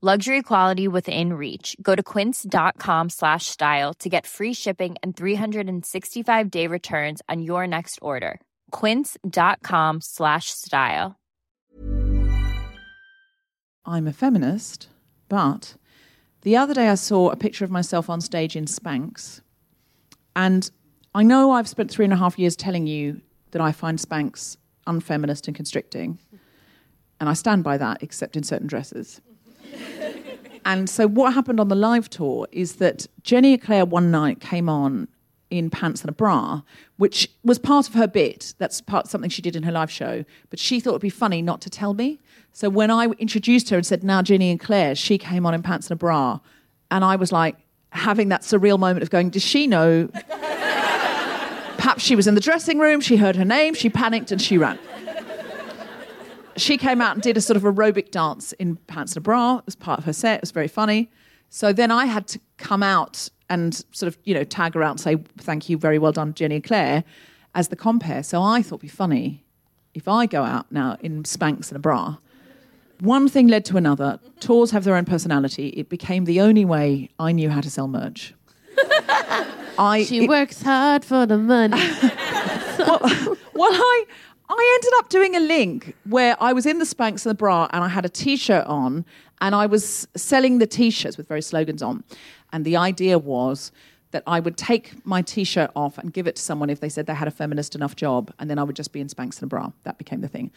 Luxury quality within reach. Go to quince.com slash style to get free shipping and 365 day returns on your next order. Quince.com slash style. I'm a feminist, but the other day I saw a picture of myself on stage in Spanx. And I know I've spent three and a half years telling you that I find Spanx unfeminist and constricting. And I stand by that, except in certain dresses. And so what happened on the live tour is that Jenny Eclair one night came on in pants and a bra, which was part of her bit. That's part something she did in her live show. But she thought it'd be funny not to tell me. So when I introduced her and said, "Now Jenny Eclair," she came on in pants and a bra, and I was like having that surreal moment of going, "Does she know?" Perhaps she was in the dressing room. She heard her name. She panicked and she ran. She came out and did a sort of aerobic dance in pants and a bra as part of her set. It was very funny. So then I had to come out and sort of, you know, tag her out and say, thank you, very well done, Jenny Eclair, as the compare. So I thought it'd be funny if I go out now in Spanx and a bra. One thing led to another. Tours have their own personality. It became the only way I knew how to sell merch. I, She it- works hard for the money. well, well, I I ended up doing a link where I was in the Spanx and the bra, and I had a T-shirt on, and I was selling the T-shirts with various slogans on, and the idea was that I would take my T-shirt off and give it to someone if they said they had a feminist enough job, and then I would just be in Spanx and a bra. That became the thing.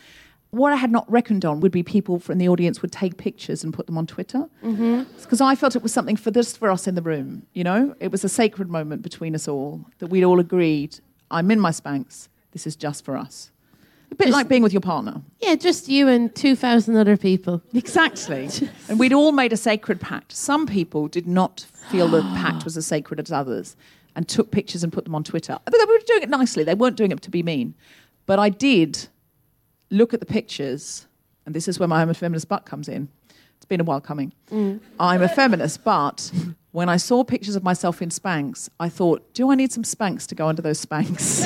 What I had not reckoned on would be people from the audience would take pictures and put them on Twitter mm-hmm. because I felt it was something for this for us in the room. You know, it was a sacred moment between us all that we'd all agreed. I'm in my Spanx. This is just for us. A bit like being with your partner. yeah, just you and 2,000 other people. Exactly. and we'd all made a sacred pact. Some people did not feel the pact was as sacred as others and took pictures and put them on Twitter. But they were doing it nicely. They weren't doing it to be mean. But I did look at the pictures, and this is where my I'm a feminist butt comes in. It's been a while coming. Mm. I'm a feminist, but when I saw pictures of myself in Spanx, I thought, do I need some Spanx to go under those Spanx?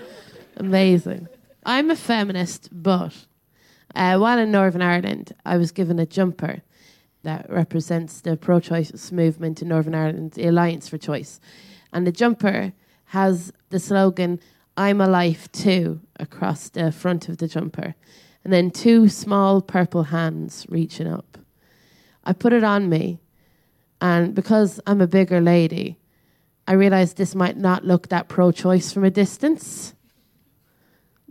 Amazing. I'm a feminist, but uh, while in Northern Ireland, I was given a jumper that represents the pro choice movement in Northern Ireland, the Alliance for Choice. And the jumper has the slogan "I'm alive too" across the front of the jumper, and then two small purple hands reaching up. I put it on me, and because I'm a bigger lady, I realized this might not look that pro-choice from a distance.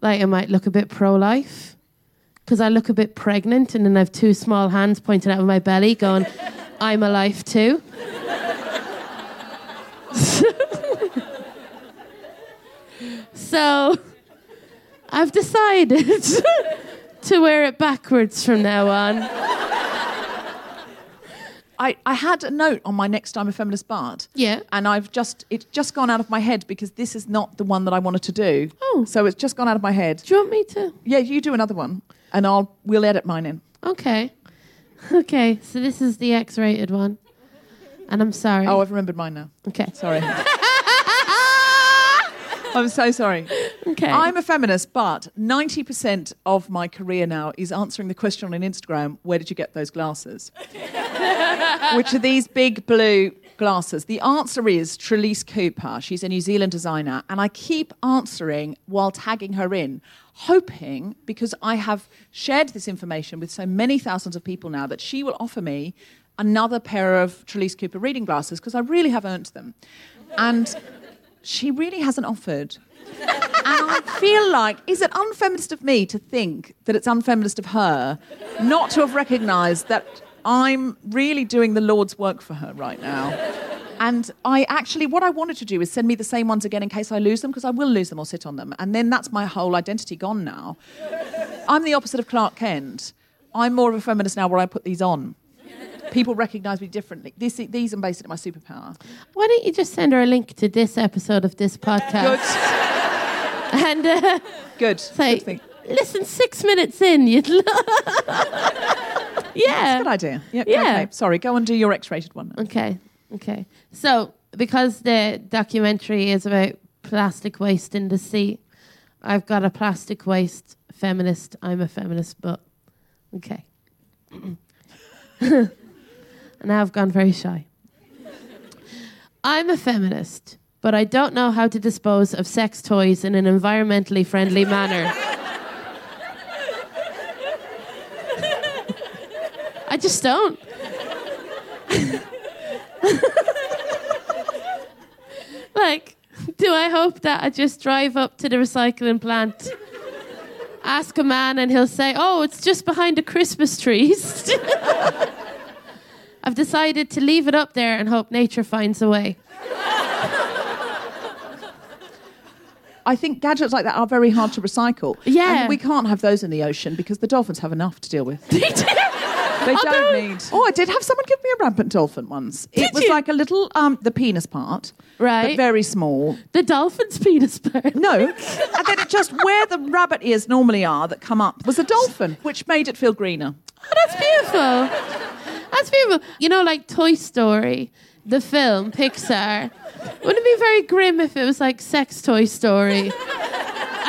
Like I might look a bit pro-life because I look a bit pregnant, and then I have two small hands pointing out of my belly, going, "I'm alive too." so I've decided to wear it backwards from now on. I, I had a note on my next time a feminist Bart. Yeah. And I've just it's just gone out of my head because this is not the one that I wanted to do. Oh. So it's just gone out of my head. Do you want me to? Yeah, you do another one and I'll we'll edit mine in. Okay. Okay, so this is the X rated one. And I'm sorry. Oh, I've remembered mine now. okay. Sorry. I'm so sorry. Okay. I'm a feminist, but 90% of my career now is answering the question on an Instagram where did you get those glasses? Which are these big blue glasses. The answer is Trelise Cooper. She's a New Zealand designer. And I keep answering while tagging her in, hoping, because I have shared this information with so many thousands of people now, that she will offer me another pair of Trelise Cooper reading glasses because I really have earned them. And she really hasn't offered. And I feel like, is it unfeminist of me to think that it's unfeminist of her not to have recognised that I'm really doing the Lord's work for her right now? And I actually, what I wanted to do is send me the same ones again in case I lose them, because I will lose them or sit on them. And then that's my whole identity gone now. I'm the opposite of Clark Kent. I'm more of a feminist now where I put these on. People recognise me differently. This, these are basically my superpower. Why don't you just send her a link to this episode of this podcast? And uh, Good. say, Good thing. listen, six minutes in, you'd. Lo- yeah. Good idea. Yeah. Yeah. Okay. Sorry. Go and do your X-rated one. now. Okay. Okay. So, because the documentary is about plastic waste in the sea, I've got a plastic waste feminist. I'm a feminist, but okay. and now I've gone very shy. I'm a feminist, but I don't know how to dispose of sex toys in an environmentally friendly manner. I just don't. like, do I hope that I just drive up to the recycling plant, ask a man, and he'll say, Oh, it's just behind the Christmas trees? I've decided to leave it up there and hope nature finds a way. I think gadgets like that are very hard to recycle. Yeah. And we can't have those in the ocean because the dolphins have enough to deal with. They do. They Oh, don't no. need. Oh, I did have someone give me a rampant dolphin once. Did it was you? like a little, um, the penis part, Right. but very small. The dolphin's penis part. No, and then it just where the rabbit ears normally are that come up was a dolphin, which made it feel greener. Oh, that's beautiful. That's beautiful. You know, like Toy Story, the film, Pixar. Wouldn't it be very grim if it was like Sex Toy Story?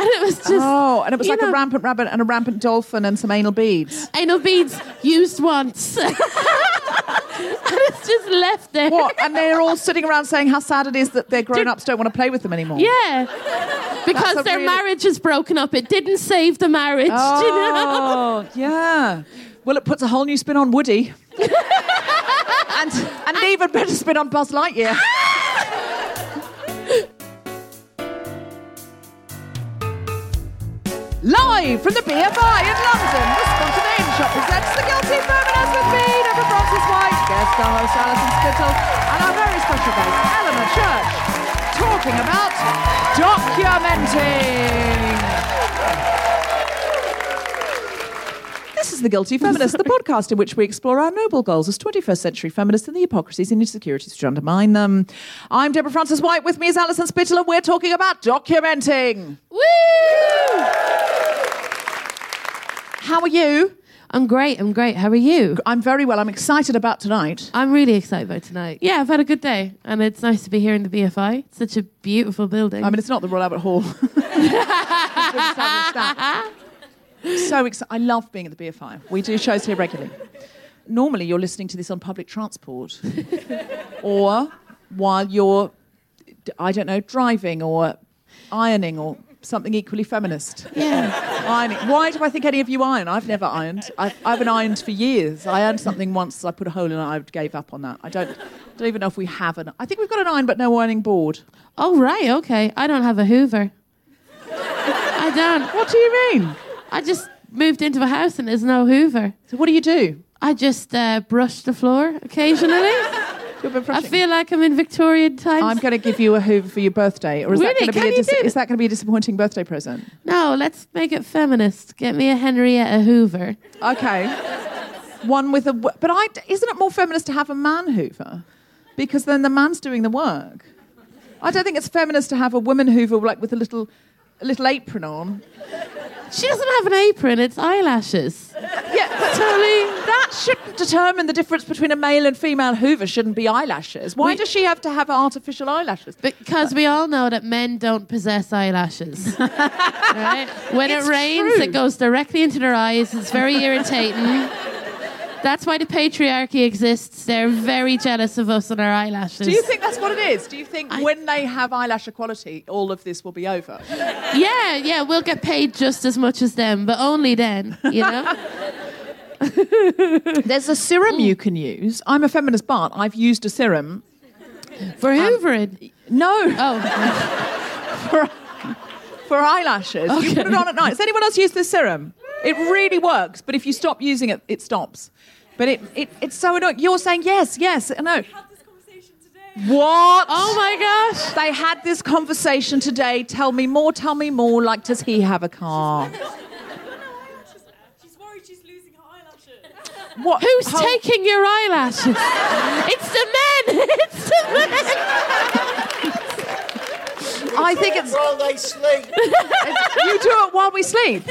And it was just. Oh, and it was like know, a rampant rabbit and a rampant dolphin and some anal beads. Anal beads used once. and it's just left there. What? And they're all sitting around saying how sad it is that their grown-ups don't want to play with them anymore. Yeah. Because their really- marriage is broken up. It didn't save the marriage. do you know? Oh, yeah. Well, it puts a whole new spin on Woody. and, and an even better spin on Buzz Lightyear. Live from the BFI in London, the Spontaneity Shop presents The Guilty Feminist with me, Deborah Frances White, guest star host Alison Spittle, and our very special guest, Eleanor Church, talking about documenting. Is The Guilty Feminist, the podcast in which we explore our noble goals as 21st century feminists and the hypocrisies and insecurities which undermine them. I'm Deborah Frances White. With me is Alison Spittle, and we're talking about documenting. Woo! How are you? I'm great. I'm great. How are you? I'm very well. I'm excited about tonight. I'm really excited about tonight. Yeah, I've had a good day, and it's nice to be here in the BFI. It's such a beautiful building. I mean, it's not the Royal Albert Hall. We've established that. so excited. I love being at the BFI. We do shows here regularly. Normally, you're listening to this on public transport or while you're I don't know, driving or ironing or something equally feminist. Yeah. Ironing. Why do I think any of you iron? I've never ironed. I've, I haven't ironed for years. I ironed something once. I put a hole in it. I gave up on that. I don't, don't even know if we have an. I think we've got an iron, but no ironing board. Oh right, okay. I don't have a Hoover. I don't. What do you mean? I just moved into a house and there's no Hoover. So what do you do? I just uh, brush the floor occasionally. You've been I feel like I'm in Victorian times. I'm going to give you a Hoover for your birthday, or is Really? that going to be a dis- is that going to be a disappointing birthday present? no, let's make it feminist. Get me a Henrietta Hoover. Okay. One with a. w- But I, isn't it more feminist to have a man Hoover? Because then the man's doing the work. I don't think it's feminist to have a woman Hoover like with a little, a little apron on. She doesn't have an apron. It's eyelashes. Yeah, but totally. That shouldn't determine the difference between a male and female Hoover. Shouldn't be eyelashes. Why We- does she have to have artificial eyelashes? Because we all know that men don't possess eyelashes. right? When It's it rains, true. it goes directly into their eyes. It's very irritating. That's why the patriarchy exists. They're very jealous of us and our eyelashes. Do you think that's what it is? Do you think when they have eyelash equality, all of this will be over? Yeah, yeah, we'll get paid just as much as them, but only then, you know? There's a serum mm. you can use. I'm a feminist, but I've used a serum. For um, hoovering. No, Oh, for, for eyelashes. You put it on at night. Has anyone else used this serum? It really works, but if you stop using it, it stops. But it, it it's so annoying. You're saying yes, yes, I know. What? oh my gosh. They had this conversation today. Tell me more, tell me more. Like, does he have a car? She's worried she's losing her eyelashes. What? Who's Hold- taking your eyelashes? it's the men! It's the men! I think it's. While they sleep. You do it while we sleep.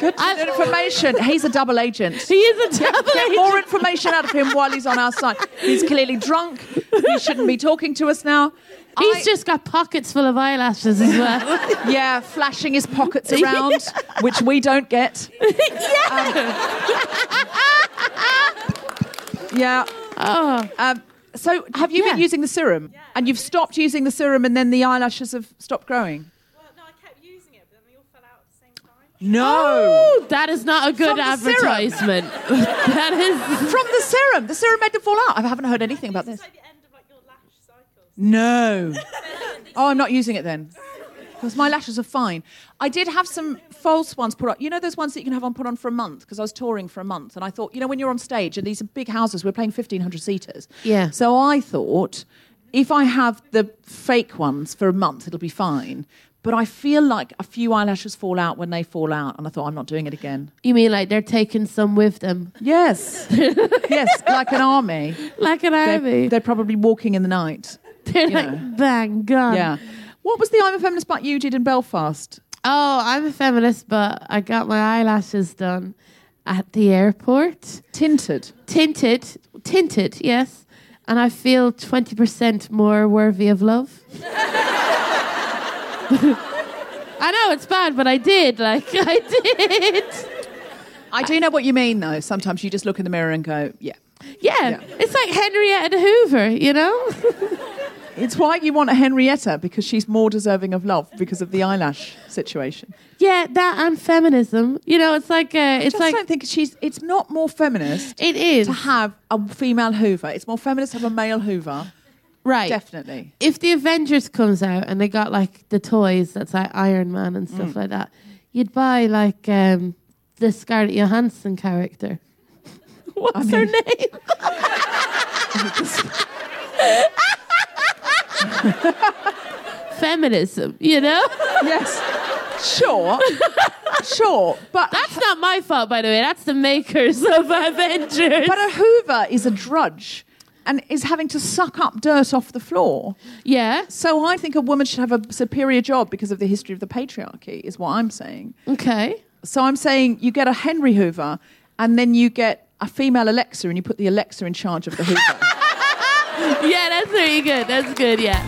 Good I- information. He's a double agent. He is a double Get agent. more information out of him while he's on our side. He's clearly drunk. He shouldn't be talking to us now. He's I- just got pockets full of eyelashes as well. yeah, flashing his pockets around, which we don't get. Um, yeah. oh. Um, so, have you been Yeah. using the serum, and you've stopped using the serum, and then the eyelashes have stopped growing? Well, no, I kept using it, but then they all fell out at the No. Oh, that is not a good From the serum. advertisement. that is. From the serum. The serum made them fall out. I haven't heard anything about this. Like of like your lash cycles. No. Oh, I'm not using it then. Because my lashes are fine. I did have some false ones put on. You know those ones that you can have on put on for a month? Because I was touring for a month. And I thought, you know, when you're on stage and these are big houses, we're playing 1,500 seaters. Yeah. So I thought, if I have the fake ones for a month, it'll be fine. But I feel like a few eyelashes fall out when they fall out. And I thought, I'm not doing it again. You mean like they're taking some with them? Yes. yes, like an army. Like an They're, army. they're probably walking in the night. They're you like, know. bang, gone. Yeah. What was the I'm a feminist but you did in Belfast? Oh, I'm a feminist, but I got my eyelashes done at the airport. Tinted. Tinted. Tinted, yes. And I feel 20% more worthy of love. I know it's bad, but I did. Like, I did. I do know what you mean though. Sometimes you just look in the mirror and go, yeah. Yeah, Yeah. it's like Henrietta Hoover, you know? It's why you want a Henrietta because she's more deserving of love because of the eyelash situation. yeah, that and feminism. You know, it's like, uh, it's Just like, I just don't think she's. It's not more feminist it is. to have a female Hoover. It's more feminist to have a male Hoover. Right. Definitely. if the Avengers comes out and they got like the toys that's like Iron Man and Mm. stuff like that, you'd buy like um, the Scarlett Johansson character. What's her name? Feminism, you know? Yes. Sure. sure. But That's not my fault, by the way. That's the makers of Avengers. but a Hoover is a drudge and is having to suck up dirt off the floor. yeah. So I think a woman should have a superior job because of the history of the patriarchy, is what I'm saying. Okay. So I'm saying you get a Henry Hoover and then you get a female Alexa and you put the Alexa in charge of the Hoover. Yeah, that's very good. That's good. Yeah.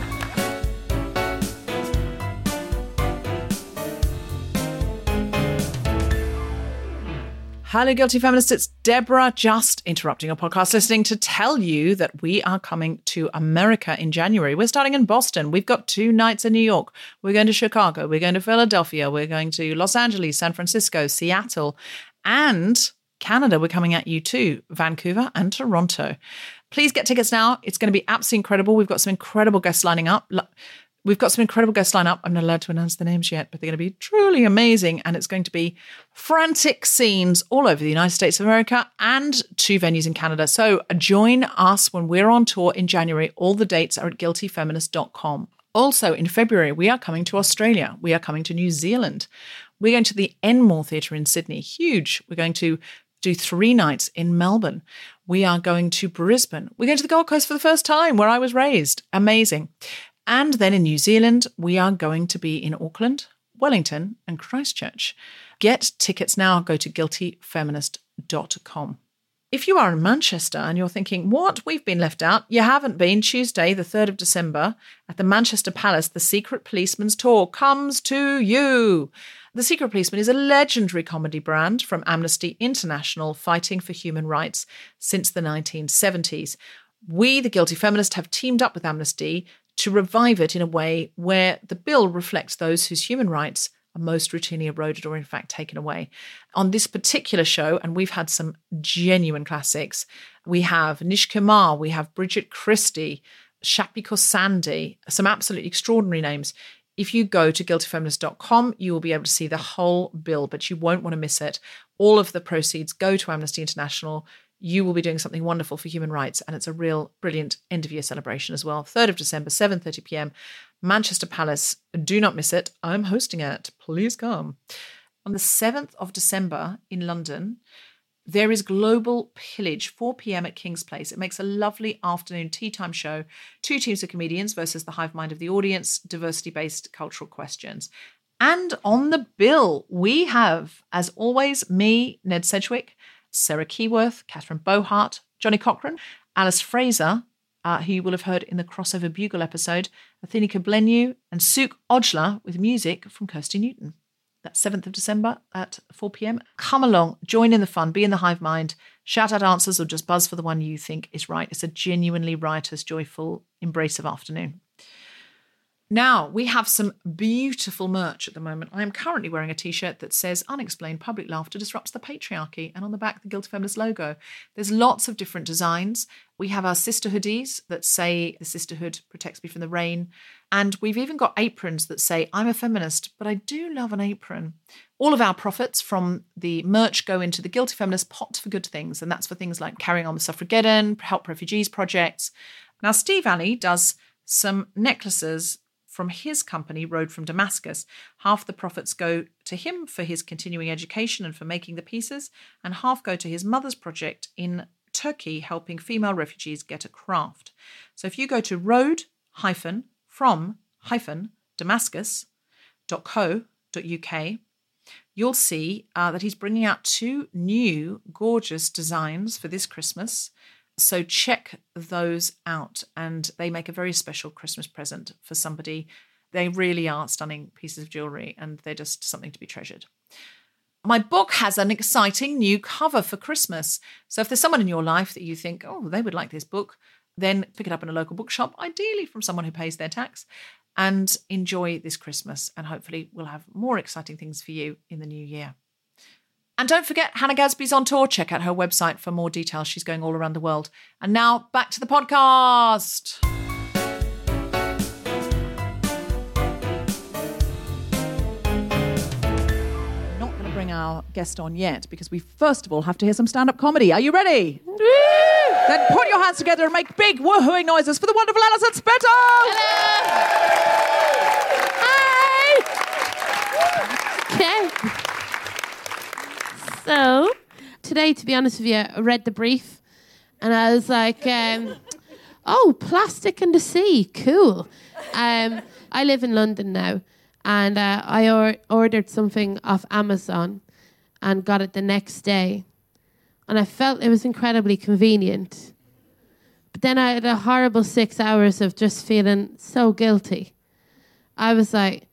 Hello, Guilty Feminists. It's Deborah, just interrupting your podcast listening to tell you that we are coming to America in January. We're starting in Boston. We've got two nights in New York. We're going to Chicago. We're going to Philadelphia. We're going to Los Angeles, San Francisco, Seattle, and Canada. We're coming at you too, Vancouver and Toronto. Please get tickets now. It's going to be absolutely incredible. We've got some incredible guests lining up. We've got some incredible guests lined up. I'm not allowed to announce the names yet, but they're going to be truly amazing. And it's going to be frantic scenes all over the United States of America and two venues in Canada. So join us when we're on tour in January. All the dates are at guiltyfeminist.com. Also, in February, we are coming to Australia. We are coming to New Zealand. We're going to the Enmore Theatre in Sydney. Huge. We're going to do three nights in Melbourne. We are going to Brisbane. We're going to the Gold Coast for the first time, where I was raised. Amazing. And then in New Zealand, we are going to be in Auckland, Wellington, and Christchurch. Get tickets now. Go to guiltyfeminist.com. If you are in Manchester and you're thinking, what? We've been left out. You haven't been. Tuesday, the 3rd of December, at the Manchester Palace, the Secret Policeman's Tour comes to you. The Secret Policeman is a legendary comedy brand from Amnesty International fighting for human rights since the 1970s. We, the Guilty Feminist, have teamed up with Amnesty to revive it in a way where the bill reflects those whose human rights are most routinely eroded or, in fact, taken away. On this particular show, and we've had some genuine classics, we have Nish Kumar, we have Bridget Christie, Shappi Khorsandi, some absolutely extraordinary names. If you go to guiltyfeminist.com, you will be able to see the whole bill, but you won't want to miss it. All of the proceeds go to Amnesty International you will be doing something wonderful for human rights and it's a real brilliant end of year celebration as well. 3rd of december 7.30 p.m manchester palace. Do not miss it. I'm hosting it. Please come. On the 7th of december in london there is global pillage 4 p.m at king's place. It makes a lovely afternoon tea time show. Two teams of comedians versus the hive mind of the audience diversity based cultural questions. And on the bill we have as always me ned sedgwick Sarah Keyworth, Catherine Bohart, Johnny Cochran, Alice Fraser, uh, who you will have heard in the crossover Bugle episode, Athena Kugblenu, and Sukh Ojla with music from Kirsty Newton. That's 7th of December at 4 pm. Come along, join in the fun, be in the hive mind, shout out answers, or just buzz for the one you think is right. It's a genuinely riotous, joyful embrace of afternoon. Now, we have some beautiful merch at the moment. I am currently wearing a t shirt that says Unexplained Public Laughter Disrupts the Patriarchy, and on the back, the Guilty Feminist logo. There's lots of different designs. We have our sister hoodies that say the sisterhood protects me from the rain. And we've even got aprons that say, I'm a feminist, but I do love an apron. All of our profits from the merch go into the Guilty Feminist pot for good things. And that's for things like carrying on the Suffrageddon, Help Refugees projects. Now, Steve Alley does some necklaces from his company, Road from Damascus. Half the profits go to him for his continuing education and for making the pieces, and half go to his mother's project in Turkey, helping female refugees get a craft. So if you go to road from damascus.co.uk, you'll see uh, that he's bringing out two new gorgeous designs for this Christmas. So check those out, and they make a very special Christmas present for somebody. They really are stunning pieces of jewelry, and they're just something to be treasured. My book has an exciting new cover for Christmas. So if there's someone in your life that you think, oh, they would like this book, then pick it up in a local bookshop, ideally from someone who pays their tax, and enjoy this Christmas. And hopefully, we'll have more exciting things for you in the new year. And don't forget, Hannah Gadsby's on tour. Check out her website for more details. She's going all around the world. And now back to the podcast. Not going to bring our guest on yet because we first of all have to hear some stand up comedy. Are you ready? Then put your hands together and make big woohooing noises for the wonderful Alison Spittle! Okay. So, today, to be honest with you, I read the brief and I was like, um, oh, plastic in the sea, cool. Um, I live in London now and uh, I or- ordered something off Amazon and got it the next day. And I felt it was incredibly convenient. But then I had a horrible six hours of just feeling so guilty. I was like,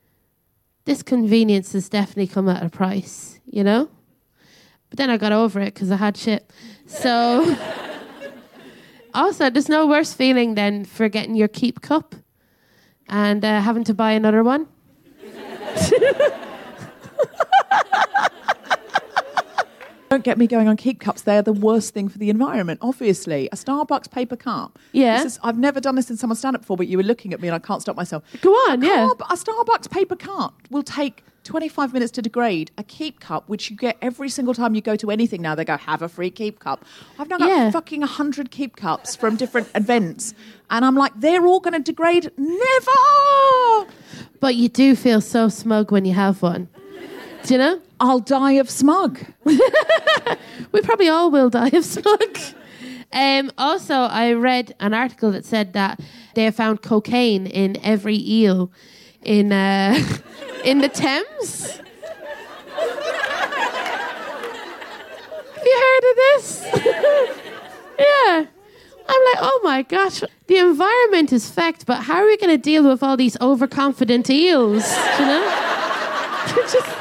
this convenience has definitely come at a price, you know? But then I got over it because I had shit. So, also, there's no worse feeling than forgetting your keep cup and uh, having to buy another one. Don't get me going on keep cups. They're the worst thing for the environment. Obviously, a Starbucks paper cup. Yeah. This is, I've never done this in someone's stand up before, but you were looking at me and I can't stop myself. Go on, a yeah. A Starbucks paper cup will take 25 minutes to degrade. A keep cup, which you get every single time you go to anything now, they go, have a free keep cup. I've now got Yeah. fucking 100 keep cups from different events. And I'm like, they're all going to degrade. Never! But you do feel so smug when you have one. Do you know? I'll die of smug. We probably all will die of smug. Um, also, I read an article that said that they have found cocaine in every eel in uh, in the Thames. Have you heard of this? yeah. I'm like, oh my gosh, the environment is fecked, but how are we going to deal with all these overconfident eels? You know? Just-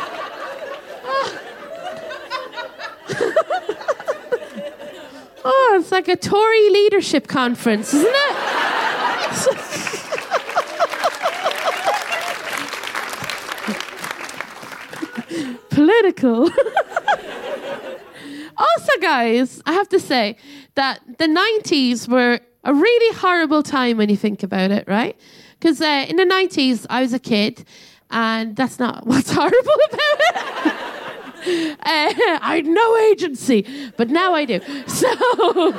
Oh, it's like a Tory leadership conference, isn't it? It's like- Political. also, guys, I have to say that the 90s were a really horrible time when you think about it, right? Because uh, in the 90s, I was a kid, and that's not what's horrible about it. Uh, I had no agency, but now I do. So,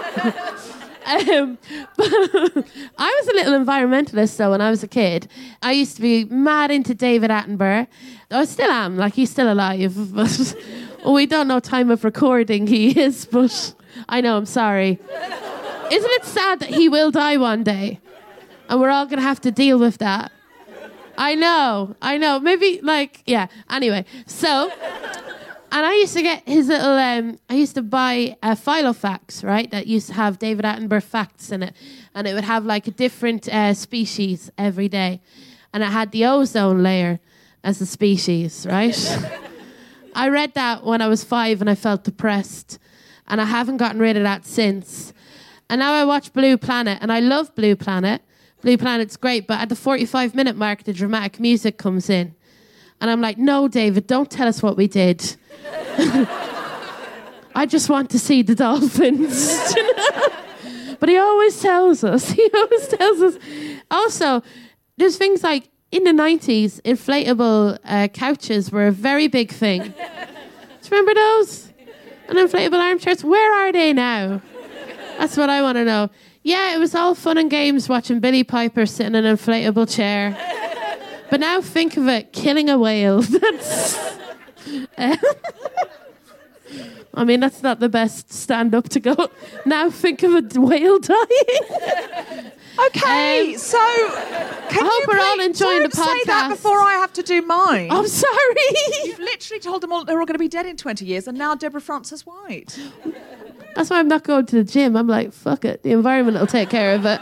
um, I was a little environmentalist, though, when I was a kid. I used to be mad into David Attenborough. I still am, like, he's still alive, but oh, we don't know time of recording he is, but I know, I'm sorry. Isn't it sad that he will die one day? And we're all to have to deal with that. I know, I know. Maybe, like, yeah. Anyway, so and I used to get his little. Um, I used to buy a Filofax, right? That used to have David Attenborough facts in it, and it would have like a different uh, species every day, and it had the ozone layer as a species, right? I read that when I was five, and I felt depressed, and I haven't gotten rid of that since. And now I watch Blue Planet, and I love Blue Planet. Blue Planet's great, but at the 45 minute mark, the dramatic music comes in. And I'm like, no, David, don't tell us what we did. I just want to see the dolphins. but he always tells us. He always tells us. Also, there's things like in the 90s, inflatable uh, couches were a very big thing. Do you remember those? And inflatable armchairs, where are they now? That's what I want to know. Yeah, it was all fun and games watching Billie Piper sit in an inflatable chair. But now think of it killing a whale. That's. I mean, that's not the best stand up to go. Now think of a whale dying. Okay, Um, so can I hope you we're all enjoying the don't say that before I have to do mine. I'm sorry. You've literally told them all they're all going to be dead in 20 years, and now Deborah Frances White. That's why I'm not going to the gym. I'm like, fuck it. The environment will take care of it.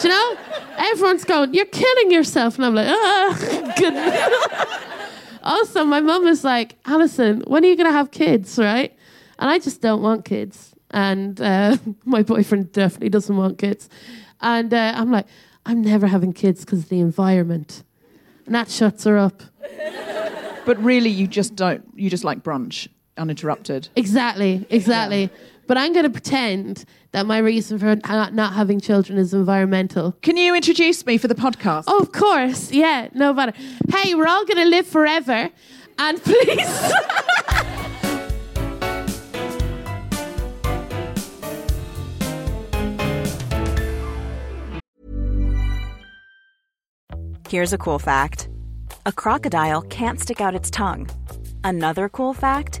Do you know? Everyone's going, you're killing yourself. And I'm like, ah, good. Also, my mum is like, Alison, when are you going to have kids, right? And I just don't want kids. And uh, my boyfriend definitely doesn't want kids. And uh, I'm like, I'm never having kids because of the environment. And that shuts her up. But really, you just don't. You just like brunch uninterrupted. Exactly, exactly. But I'm going to pretend that my reason for not not having children is environmental. Can you introduce me for the podcast? Oh, of course. Yeah, no matter. Hey, we're all going to live forever. And please. Here's a cool fact a crocodile can't stick out its tongue. Another cool fact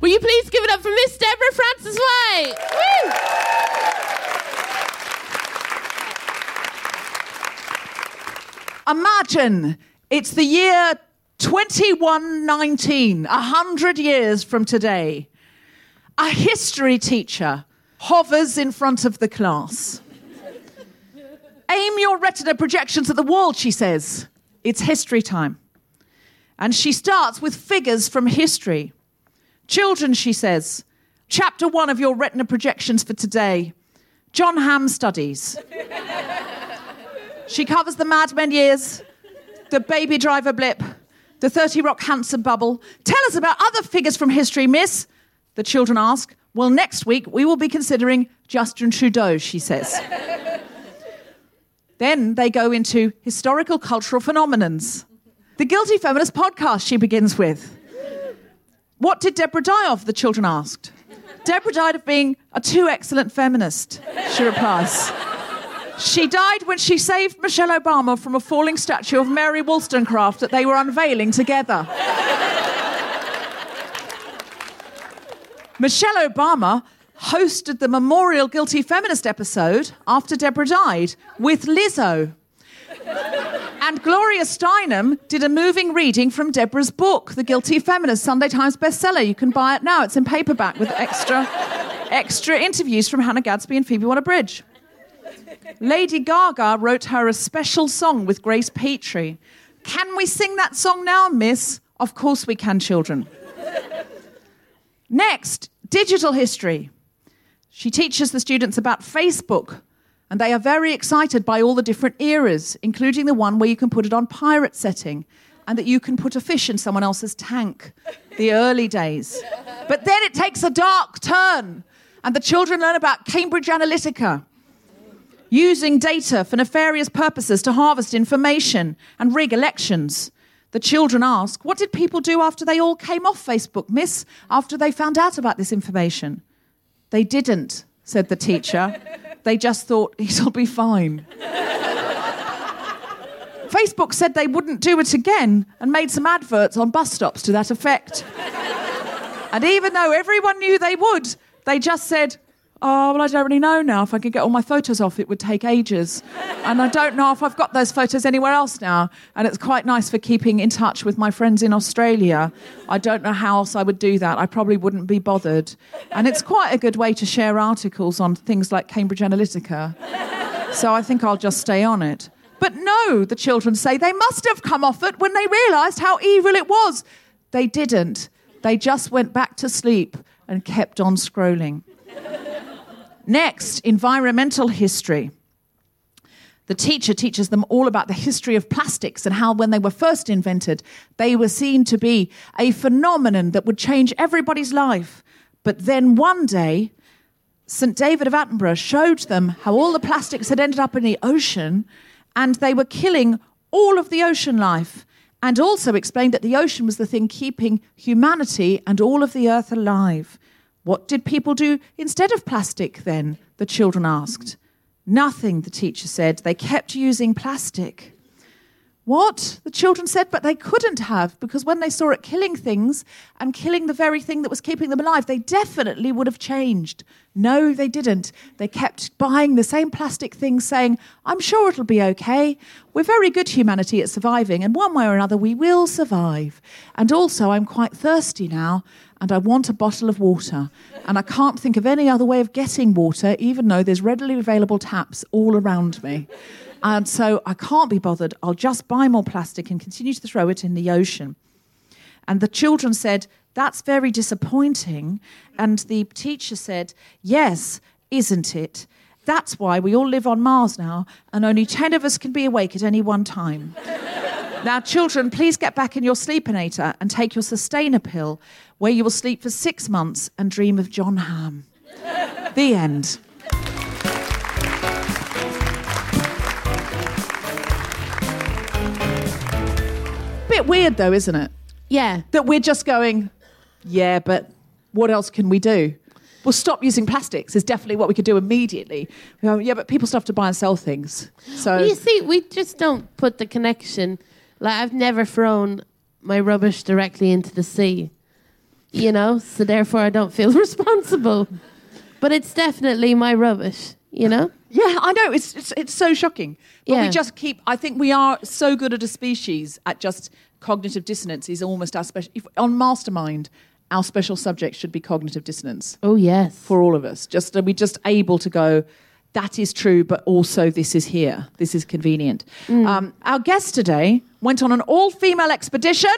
Will you please give it up for Miss Deborah Frances White? Woo! Imagine it's the year 2119, a hundred years from today. A history teacher hovers in front of the class. Aim your retina projections at the wall, she says. It's history time. And she starts with figures from history. Children, she says, chapter one of your retina projections for today Jon Hamm studies. She covers the Mad Men years, the Baby Driver blip, the 30 Rock Hanson bubble. Tell us about other figures from history, miss. The children ask. Well, next week we will be considering Justin Trudeau, she says. then they go into historical cultural phenomenons. The Guilty Feminist podcast, she begins with. What did Deborah die of? The children asked. Deborah died of being a too excellent feminist, she replies. She died when she saved Michelle Obama from a falling statue of Mary Wollstonecraft that they were unveiling together. Michelle Obama hosted the Memorial Guilty Feminist episode after Deborah died with Lizzo. And Gloria Steinem did a moving reading from Deborah's book, The Guilty Feminist, Sunday Times bestseller. You can buy it now. It's in paperback with extra, extra interviews from Hannah Gadsby and Phoebe Waller-Bridge. Lady Gaga wrote her a special song with Grace Petrie. Can we sing that song now, miss? Of course we can, children. Next, digital history. She teaches the students about Facebook, and they are very excited by all the different eras, including the one where you can put it on pirate setting and that you can put a fish in someone else's tank, the early days. But then it takes a dark turn, and the children learn about Cambridge Analytica, using data for nefarious purposes to harvest information and rig elections. The children ask, What did people do after they all came off Facebook, miss, after they found out about this information? They didn't, said the teacher. they just thought, It'll be fine. Facebook said they wouldn't do it again and made some adverts on bus stops to that effect. and even though everyone knew they would, they just said, Oh, well, I don't really know now. If I could get all my photos off, it would take ages. And I don't know if I've got those photos anywhere else now. And it's quite nice for keeping in touch with my friends in Australia. I don't know how else I would do that. I probably wouldn't be bothered. And it's quite a good way to share articles on things like Cambridge Analytica. So I think I'll just stay on it. But no, the children say they must have come off it when they realised how evil it was. They didn't. They just went back to sleep and kept on scrolling. Next, environmental history. The teacher teaches them all about the history of plastics and how, when they were first invented, they were seen to be a phenomenon that would change everybody's life. But then one day, St. David of Attenborough showed them how all the plastics had ended up in the ocean and they were killing all of the ocean life. And also explained that the ocean was the thing keeping humanity and all of the earth alive. What did people do instead of plastic then? The children asked. Nothing, the teacher said. They kept using plastic. What? The children said, but they couldn't have, because when they saw it killing things and killing the very thing that was keeping them alive, they definitely would have changed. No, they didn't. They kept buying the same plastic things, saying, I'm sure it'll be okay. We're very good, humanity, at surviving, and one way or another, we will survive. And also, I'm quite thirsty now, and I want a bottle of water. And I can't think of any other way of getting water, even though there's readily available taps all around me. And so I can't be bothered. I'll just buy more plastic and continue to throw it in the ocean. And the children said, That's very disappointing. And the teacher said, Yes, isn't it? That's why we all live on Mars now, and only 10 of us can be awake at any one time. Now, children, please get back in your sleepinator and take your sustainer pill, where you will sleep for six months and dream of Jon Hamm. the end. Bit weird, though, isn't it? Yeah. That we're just going, yeah, but what else can we do? Well, stop using plastics is definitely what we could do immediately. We yeah, but people still have to buy and sell things. So Well, you see, we just don't put the connection. Like I've never thrown my rubbish directly into the sea, you know. So therefore, I don't feel responsible. But it's definitely my rubbish, you know. Yeah, I know. It's it's, it's so shocking. But we just keep. I think we are so good at a species at just cognitive dissonance is almost our special. If, on Mastermind, our special subject should be cognitive dissonance Oh yes. for all of us. Just are we just able to go? That is true, but also this is here. This is convenient. Um, our guest today went on an all-female expedition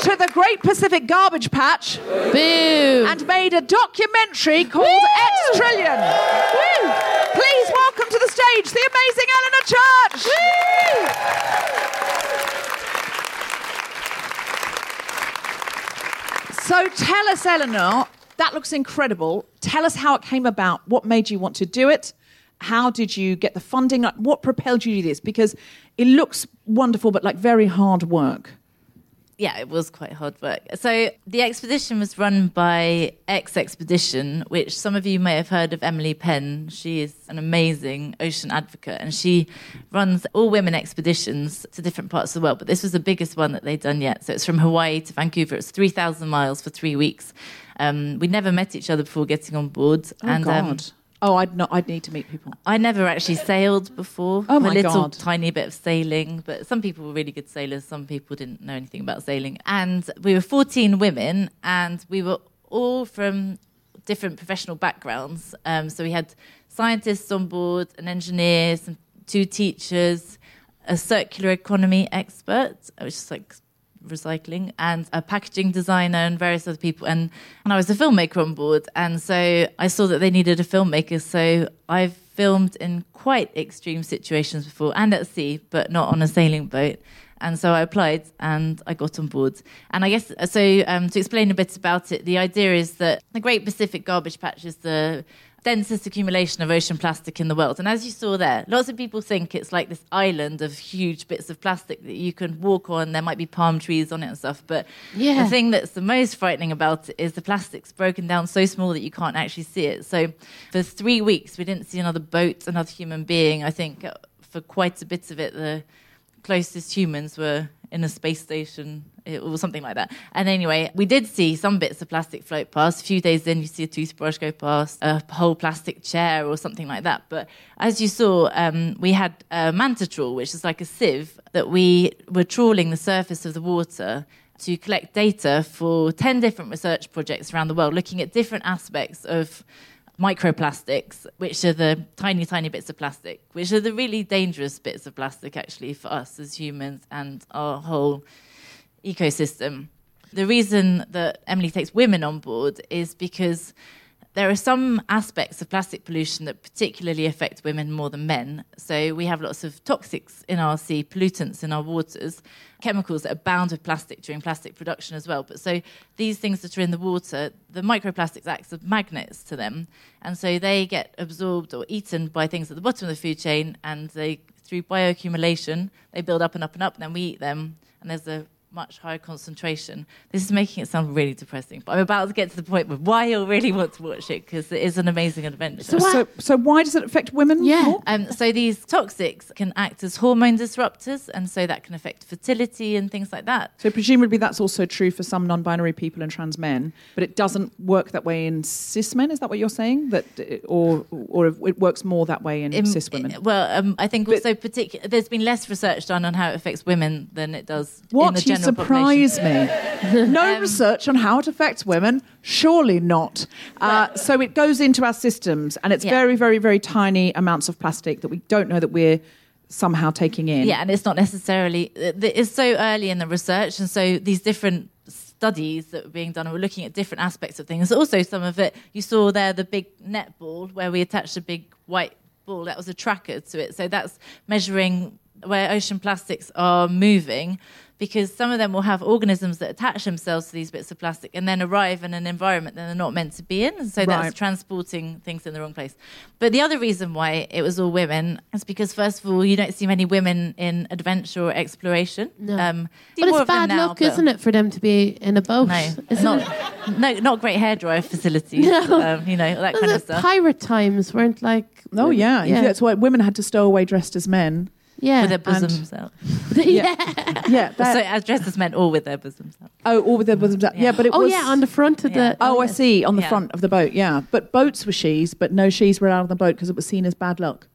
to the Great Pacific Garbage Patch Boo. and made a documentary called X Trillion. Please welcome to the stage the amazing Eleanor Church. So tell us, Eleanor, that looks incredible. Tell us how it came about. What made you want to do it? How did you get the funding? Like, What propelled you to do this? Because it looks wonderful, but like very hard work. yeah, it was quite hard work. So the expedition was run by eXXpedition, which some of you may have heard of Emily Penn. She is an amazing ocean advocate and she runs all women expeditions to different parts of the world. But this was the biggest one that they'd done yet. So it's from Hawaii to Vancouver. It's 3,000 miles for three weeks. Um, we never met each other before getting on board. Oh and, God. Um, oh, I'd not. I'd need to meet people. I never actually sailed before. Oh, my a little God. tiny bit of sailing, but some people were really good sailors. Some people didn't know anything about sailing. And we were 14 women, and we were all from different professional backgrounds. Um, so we had scientists on board, an engineer, some, two teachers, a circular economy expert, which is like recycling and a packaging designer and various other people. And, and I was a filmmaker on board. And so I saw that they needed a filmmaker. So I've filmed in quite extreme situations before and at sea but not on a sailing boat. And so I applied and I got on board. And I guess so um, to explain a bit about it the idea is that the Great Pacific Garbage Patch is the densest accumulation of ocean plastic in the world. And as you saw there, lots of people think it's like this island of huge bits of plastic that you can walk on. There might be palm trees on it and stuff. But Yeah. the thing that's the most frightening about it is the plastic's broken down so small that you can't actually see it. So for three weeks, we didn't see another boat, another human being. I think for quite a bit of it, the closest humans were in a space station or something like that. And anyway, we did see some bits of plastic float past. A few days in, you see a toothbrush go past, a whole plastic chair or something like that. But as you saw, um, we had a manta trawl, which is like a sieve that we were trawling the surface of the water to collect data for 10 different research projects around the world, looking at different aspects of microplastics, which are the tiny, tiny bits of plastic, which are the really dangerous bits of plastic actually for us as humans and our whole ecosystem. The reason that Emily takes women on board is because there are some aspects of plastic pollution that particularly affect women more than men. So we have lots of toxics in our sea, pollutants in our waters, chemicals that are bound with plastic during plastic production as well. But so these things that are in the water, the microplastics act as magnets to them, and so they get absorbed or eaten by things at the bottom of the food chain, and they through bioaccumulation they build up and up and up, and then we eat them, and there's a much higher concentration. This is making it sound really depressing, but I'm about to get to the point with why you'll really want to watch it because it is an amazing adventure. So, so why does it affect women? Yeah. more? Um, so these toxics can act as hormone disruptors, and so that can affect fertility and things like that. So presumably that's also true for some non-binary people and trans men, but it doesn't work that way in cis men. Is that what you're saying? That it- or or it works more that way in In- cis women? Well, um, I think also particular. There's been less research done on how it affects women than it does What in the general general surprise me. No research on how it affects women? Surely not. Uh, so it goes into our systems, and it's Yeah. very, very, very tiny amounts of plastic that we don't know that we're somehow taking in. Yeah, and it's not necessarily. It's so early in the research, and so these different studies that were being done were looking at different aspects of things. Also, some of it you saw there, the big net ball where we attached a big white ball. That was a tracker to it, so that's measuring where ocean plastics are moving. Because some of them will have organisms that attach themselves to these bits of plastic and then arrive in an environment that they're not meant to be in. And so Right. that's transporting things in the wrong place. But the other reason why it was all women is because, first of all, you don't see many women in adventure or exploration. No. Um, see But it's of bad now, luck, isn't it, for them to be in a boat? No, Isn't not, it? no, not great hairdryer facilities. um, you know that kind of stuff. pirate times weren't like. Oh, yeah. yeah, That's why women had to stow away dressed as men. Yeah. with their bosoms out. yeah. Yeah. so that- as dressed as men, or with their bosoms out. oh, all with their bosoms out. Yeah, Yeah. but it Oh was. yeah, on the front of Yeah. the. Oh, I oh, see. On the Yeah. front of the boat, yeah. But boats were she's, but no she's were out on the boat because it was seen as bad luck.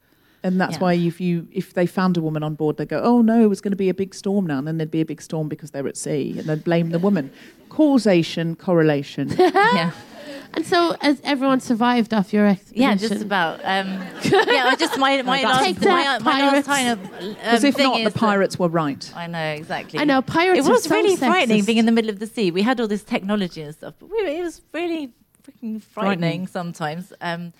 And that's Yeah. why if you if they found a woman on board, they go, "Oh no, it was going to be a big storm now." And then there'd be a big storm because they're at sea, and they'd blame the woman. Causation, correlation. yeah, And so, as everyone survived off your expedition. yeah, just about. Um, yeah, I just my my that's- last Take my, my last pirates. kind of um, if thing not, the is that- pirates were right. I know exactly. I know, pirates It are was so really frightening sexist. being in the middle of the sea. We had all this technology and stuff, but we, it was really freaking frightening, Frightening. sometimes. Um,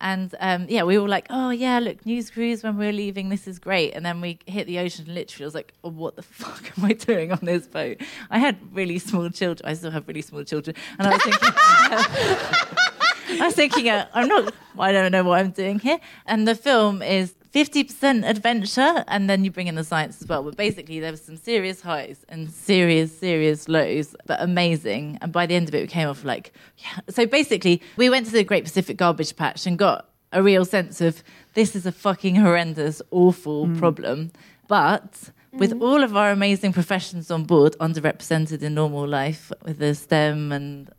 and um, yeah, we were like, "Oh yeah, look, news crews when we we're leaving, this is great." And then we hit the ocean. and Literally, I was like, oh, "What the fuck am I doing on this boat?" I had really small children. I still have really small children, and I was thinking. I was thinking, uh, I'm not, I don't know what I'm doing here. And the film is 50% adventure, and then you bring in the science as well. But basically, there was some serious highs and serious, serious lows, but amazing. And by the end of it, we came off like, yeah. So basically, we went to the Great Pacific Garbage Patch and got a real sense of this is a fucking horrendous, awful mm. problem. But with mm. all of our amazing professions on board, underrepresented in normal life, with the STEM and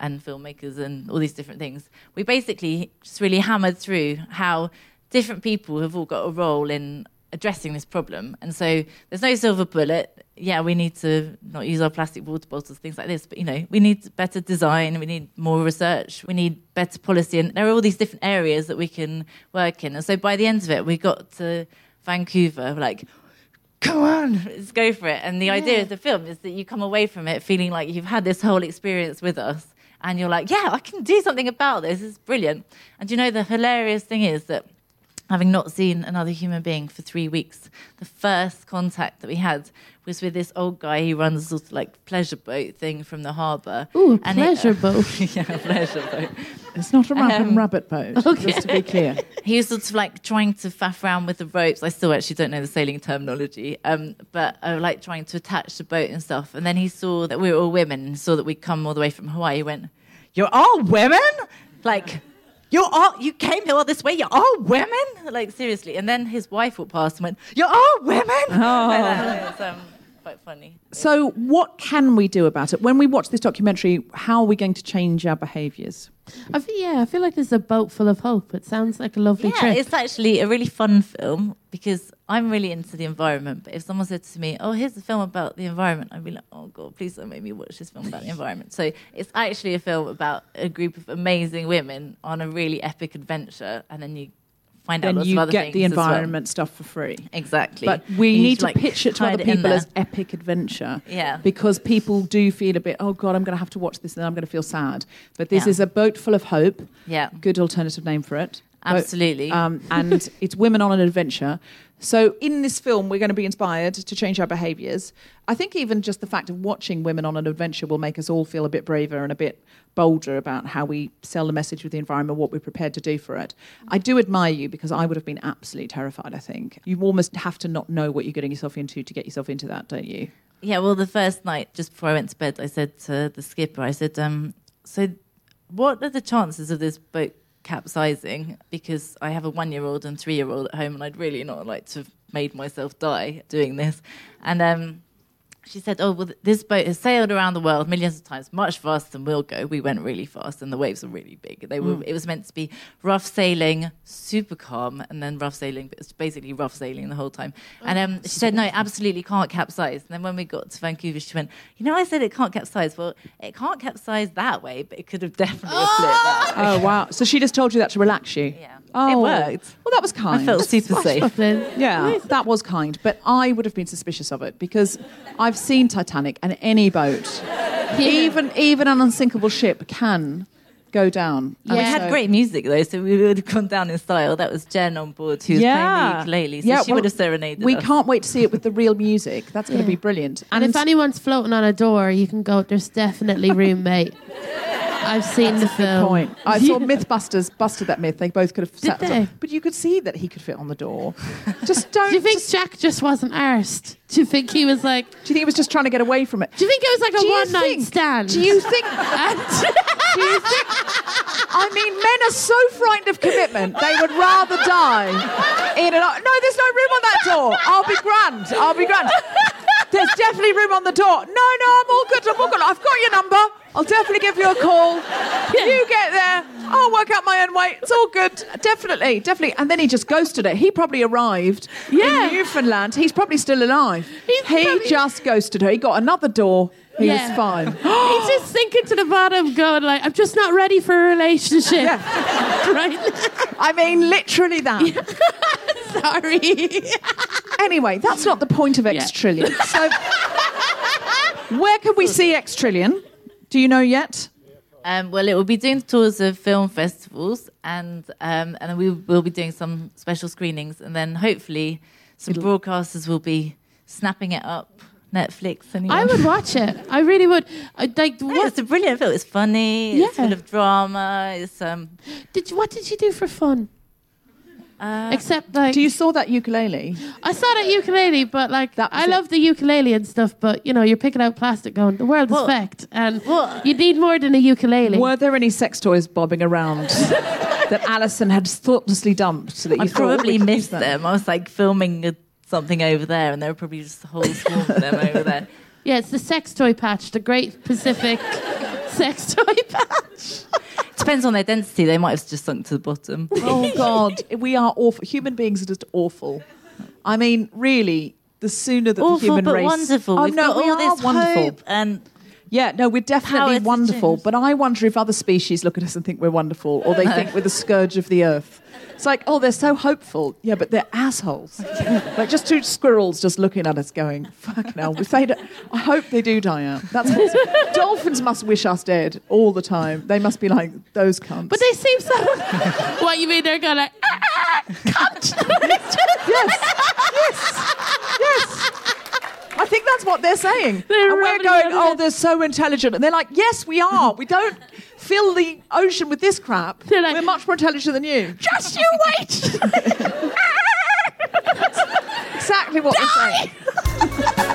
and filmmakers and all these different things. We basically just really hammered through how different people have all got a role in addressing this problem. And so there's no silver bullet. Yeah, we need to not use our plastic water bottles, things like this. But you know, we need better design. We need more research. We need better policy. And there are all these different areas that we can work in. And so by the end of it, we got to Vancouver, like come on, let's go for it. And the idea of the film is that you come away from it feeling like you've had this whole experience with us. And you're like, yeah, I can do something about this. It's brilliant. And you know, the hilarious thing is that having not seen another human being for three weeks, the first contact that we had was with this old guy who runs a sort of like pleasure boat thing from the harbour. Ooh, And it- pleasure boat. yeah, pleasure boat. It's not a rabbit, Um, rabbit boat, just to be clear. he was sort of like trying to faff around with the ropes. I still actually don't know the sailing terminology, um, but I like trying to attach the boat and stuff. And then he saw that we were all women and saw that we'd come all the way from Hawaii. He went, "You're all women? Like, you're all you came here all this way? You're all women? Like seriously?" And then his wife walked past and went, "You're all women?" Oh. Like that. It's, quite funny. So, what can we do about it? When we watch this documentary, how are we going to change our behaviours? I feel, yeah, I feel like there's a boat full of hope. It sounds like a lovely Yeah, trip. it's actually a really fun film because I'm really into the environment. But if someone said to me, "Oh, here's a film about the environment," I'd be like, "Oh God, please don't make me watch this film about the environment." So it's actually a film about a group of amazing women on a really epic adventure, and then you find out Then lots you of other get things the as well. environment stuff for free. Exactly. But we need to like, pitch it to other people as epic adventure. Yeah. Because people do feel a bit, oh God, I'm going to have to watch this and then I'm going to feel sad. But this Yeah. is a boat full of hope. Yeah. Good alternative name for it. Absolutely. um, and it's women on an adventure. So in this film, we're going to be inspired to change our behaviours. I think even just the fact of watching women on an adventure will make us all feel a bit braver and a bit bolder about how we sell the message with the environment, what we're prepared to do for it. I do admire you because I would have been absolutely terrified. I think you almost have to not know what you're getting yourself into to get yourself into that, don't you? Yeah, well, the first night, just before I went to bed, I said to the skipper, I said, um, so what are the chances of this boat capsizing? Because I have a one year old and three year old at home, and I'd really not like to have made myself die doing this. And um, she said, "Oh, well, this boat has sailed around the world millions of times, much faster than we'll go. We went really fast, and the waves were really big. They were. Mm. It was meant to be rough sailing, super calm, and then rough sailing. But it's basically rough sailing the whole time. And um, she said, no, it absolutely can't capsize. And then when we got to Vancouver, she went, you know, I said it can't capsize. Well, it can't capsize that way, but it could have definitely flipped that way. Oh wow! So she just told you that to relax you. Yeah. Oh, It worked. Well, that was kind. I felt super safe. Yeah, that was kind. But I would have been suspicious of it because I've seen Titanic and any boat, even even an unsinkable ship, can go down. And we And had so- great music though, so we would have gone down in style. That was Jen on board who was playing the ukulele, so she well, would have serenaded We us. can't wait to see it with the real music. That's going to be brilliant. And if anyone's floating on a door, you can go. There's definitely room, mate. I've seen the film. point. I saw MythBusters busted that myth. They both could have sat on they? But you could see that he could fit on the door. Just don't. Do you think Jack just wasn't arsed? Do you think he was like? Do you think he was just trying to get away from it? Do you think it was like a Do one night stand? Do you think? do you think? I mean, men are so frightened of commitment. They would rather die in an. No, there's no room on that door. I'll be grand. I'll be grand. There's definitely room on the door. No, no, I'm all good. I'm all good. I've got your number. I'll definitely give you a call. You get there. I'll work out my own way. It's all good. Definitely, definitely. And then he just ghosted it. He probably arrived Yeah. in Newfoundland. He's probably still alive. He's he probably- just ghosted her. He got another door. He Yeah. was fine. He's just sinking to the bottom, going like, "I'm just not ready for a relationship." right? I mean, literally that. Sorry. Anyway, that's not the point of X Trillion. So, where can we see X Trillion? Do you know yet? Um, well, it will be doing tours of film festivals, and um, and we will be doing some special screenings, and then hopefully some broadcasters will be snapping it up. Netflix. Anyone? I would watch it. I really would. I, like, Yeah, what it's a brilliant film. It's funny. It's Yeah. full of drama. It's um. did you, what did you do for fun? Uh, Except like Do you saw that ukulele? I saw that ukulele, but like That I it. love the ukulele and stuff. But you know, you're picking out plastic, going the world Well- is fecked, and well- you need more than a ukulele. Were there any sex toys bobbing around that Alison had thoughtlessly dumped so that you I probably we could use missed that? them. I was like filming a, something over there, and there were probably just a whole swarm of them over there. Yeah, it's the sex toy patch, the Great Pacific sex toy patch. Depends on their density. They might have just sunk to the bottom. Oh God, we are awful. Human beings are just awful. I mean, really, the sooner that the Awful human but race. wonderful. Oh We've no, got we all this wonderful. hope and Yeah, no, we're definitely wonderful. But I wonder if other species look at us and think we're wonderful, or they think we're the scourge of the earth. It's like, oh, they're so hopeful. Yeah, but they're assholes. like just two squirrels just looking at us, going, fuck hell." If they, I hope they do die out. That's what, dolphins must wish us dead all the time. They must be like those cunts. But they seem so. what you mean? They're going like, ah, ah, cunt. yes, yes, yes. I think that's what they're saying. They're and we're going, oh, they're so intelligent. And they're like, yes, we are. We don't fill the ocean with this crap. They're like- we're much more intelligent than you. Just you wait. Exactly what we're saying.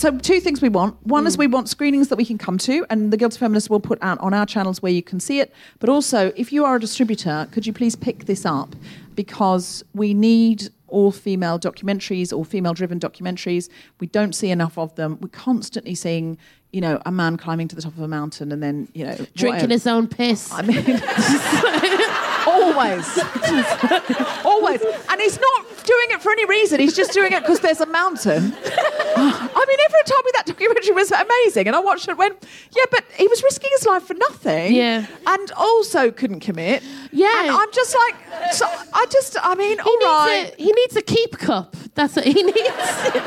So, two things we want. One is mm. we want screenings that we can come to, and the Guilty Feminist will put out on our channels where you can see it. But also, if you are a distributor, could you please pick this up? Because we need all female documentaries or female driven documentaries. We don't see enough of them. We're constantly seeing, you know, a man climbing to the top of a mountain and then, you know, Drinking whatever. his own piss. I mean, always, and he's not doing it for any reason. He's just doing it because there's a mountain. I mean, everyone told me that documentary was amazing, and I watched it. and Went, yeah, but he was risking his life for nothing. Yeah. and also couldn't commit. Yeah. and I'm just like, so I just, I mean, He all needs, right. a, he needs a keep cup. That's what he needs.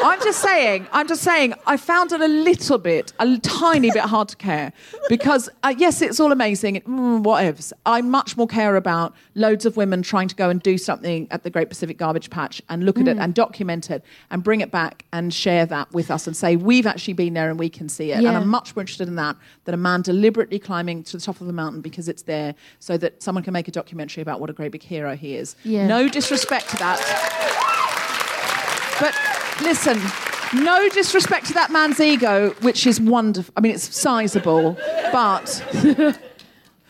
I'm just saying, I'm just saying, I found it a little bit, a tiny bit hard to care because, uh, yes, it's all amazing, mm, whatevs. I much more care about loads of women trying to go and do something at the Great Pacific Garbage Patch and look at it and document it and bring it back and share that with us and say, we've actually been there and we can see it. Yeah. And I'm much more interested in that than a man deliberately climbing to the top of the mountain because it's there so that someone can make a documentary about what a great big hero he is. Yeah. No disrespect to that. But listen, no disrespect to that man's ego, which is wonderful. I mean, it's sizable, but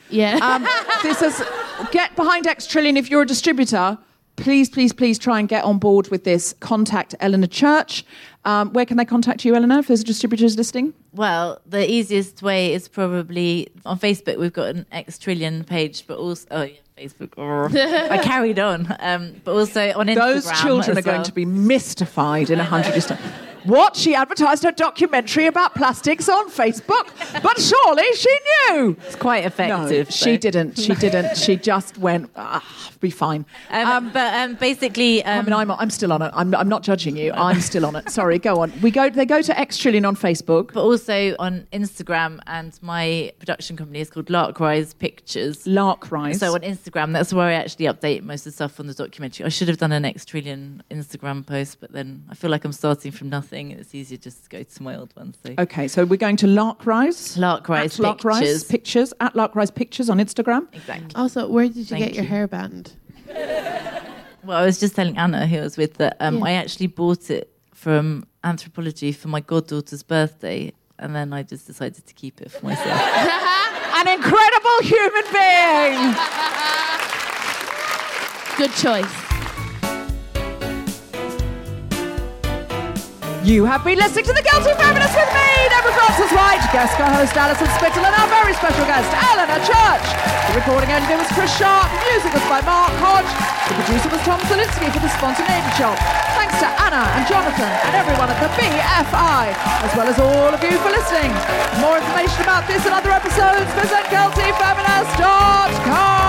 yeah. um, this is get behind X Trillion if you're a distributor. Please, please, please try and get on board with this. Contact Eleanor Church. Um, where can they contact you, Eleanor, if there's a distributor's listing? Well, the easiest way is probably on Facebook. We've got an X Trillion page, but also oh yeah, Facebook. I carried on, um, but also on Instagram. Those children are going to be mystified in a hundred years' time. What? She advertised her documentary about plastics on Facebook, but surely she knew. It's quite effective. No, she didn't. She didn't. She just went. Ah, be fine. Um, but um, basically, I um, mean, I'm, I'm still on it. I'm, I'm not judging you. I'm still on it. Sorry, go on. We go. They go to X Trillion on Facebook. but also on Instagram, and my production company is called Larkrise Pictures. Lark Rise. So on Instagram, that's where I actually update most of the stuff on the documentary. I should have done an X Trillion Instagram post, but then I feel like I'm starting from nothing. It's easier just to go to my old one. So okay, so we're going to Lark Rise. Lark Rise At Lark Rise Pictures. Pictures at Lark Rise Pictures on Instagram. Exactly. Also, where did you Thank get your you. hairband? Well, I was just telling Anna, who I was with, that um, Yeah. I actually bought it from Anthropologie for my goddaughter's birthday, and then I just decided to keep it for myself. An incredible human being. Good choice. You have been listening to The Guilty Feminist with me, Deborah Frances-White, guest co-host Alison Spittle, and our very special guest, Eleanor Church. The recording engineer was Chris Sharp, music was by Mark Hodge, the producer was Tom Zelinsky for The Spontaneity Shop. Thanks to Anna and Jonathan and everyone at the BFI, as well as all of you for listening. For more information about this and other episodes, visit guiltyfeminist.com.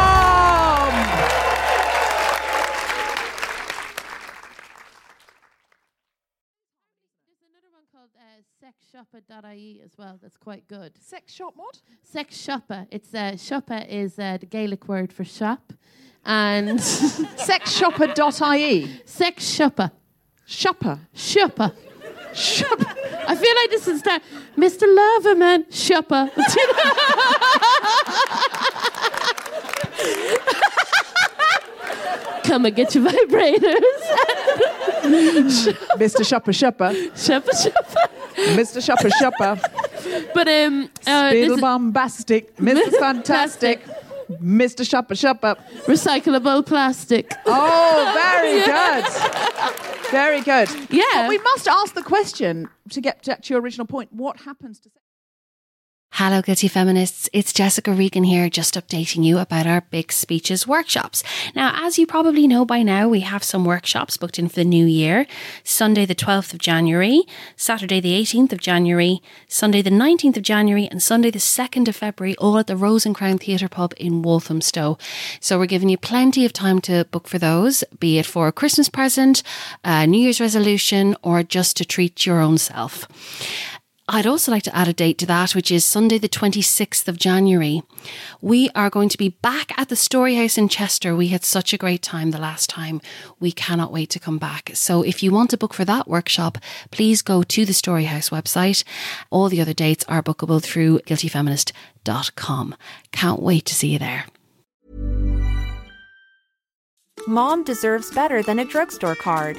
sexsiopa.ie as well. That's quite good. Sex shop what? Sex Siopa. It's uh, siopa is uh, the Gaelic word for shop, and Sexsiopa.ie. sex shopper. Shopper. Shopper. Shopper. I feel like this is start. Mr. Loverman, shopper. Come and get your vibrators. Mr. Shopper Shopper. shopper, shopper. Mr. Shopper Shopper. But um, uh, is bombastic. Mr. Fantastic. Mr. Shopper Shopper. recyclable plastic. Oh, very good. Very good. Yeah. But we must ask the question to get back to your original point. What happens to Hello, Guilty Feminists. It's Jessica Regan here, just updating you about our Big Speeches workshops. Now, as you probably know by now, we have some workshops booked in for the new year. Sunday, the 12th of January, Saturday, the 18th of January, Sunday, the 19th of January, and Sunday, the 2nd of February, all at the Rose and Crown Theatre Pub in Walthamstow. So we're giving you plenty of time to book for those, be it for a Christmas present, a New Year's resolution, or just to treat your own self. I'd also like to add a date to that, which is Sunday, the 26th of January. We are going to be back at the Storyhouse in Chester. We had such a great time the last time. We cannot wait to come back. So if you want to book for that workshop, please go to the Storyhouse website. All the other dates are bookable through guiltyfeminist.com. Can't wait to see you there. Mom deserves better than a drugstore card.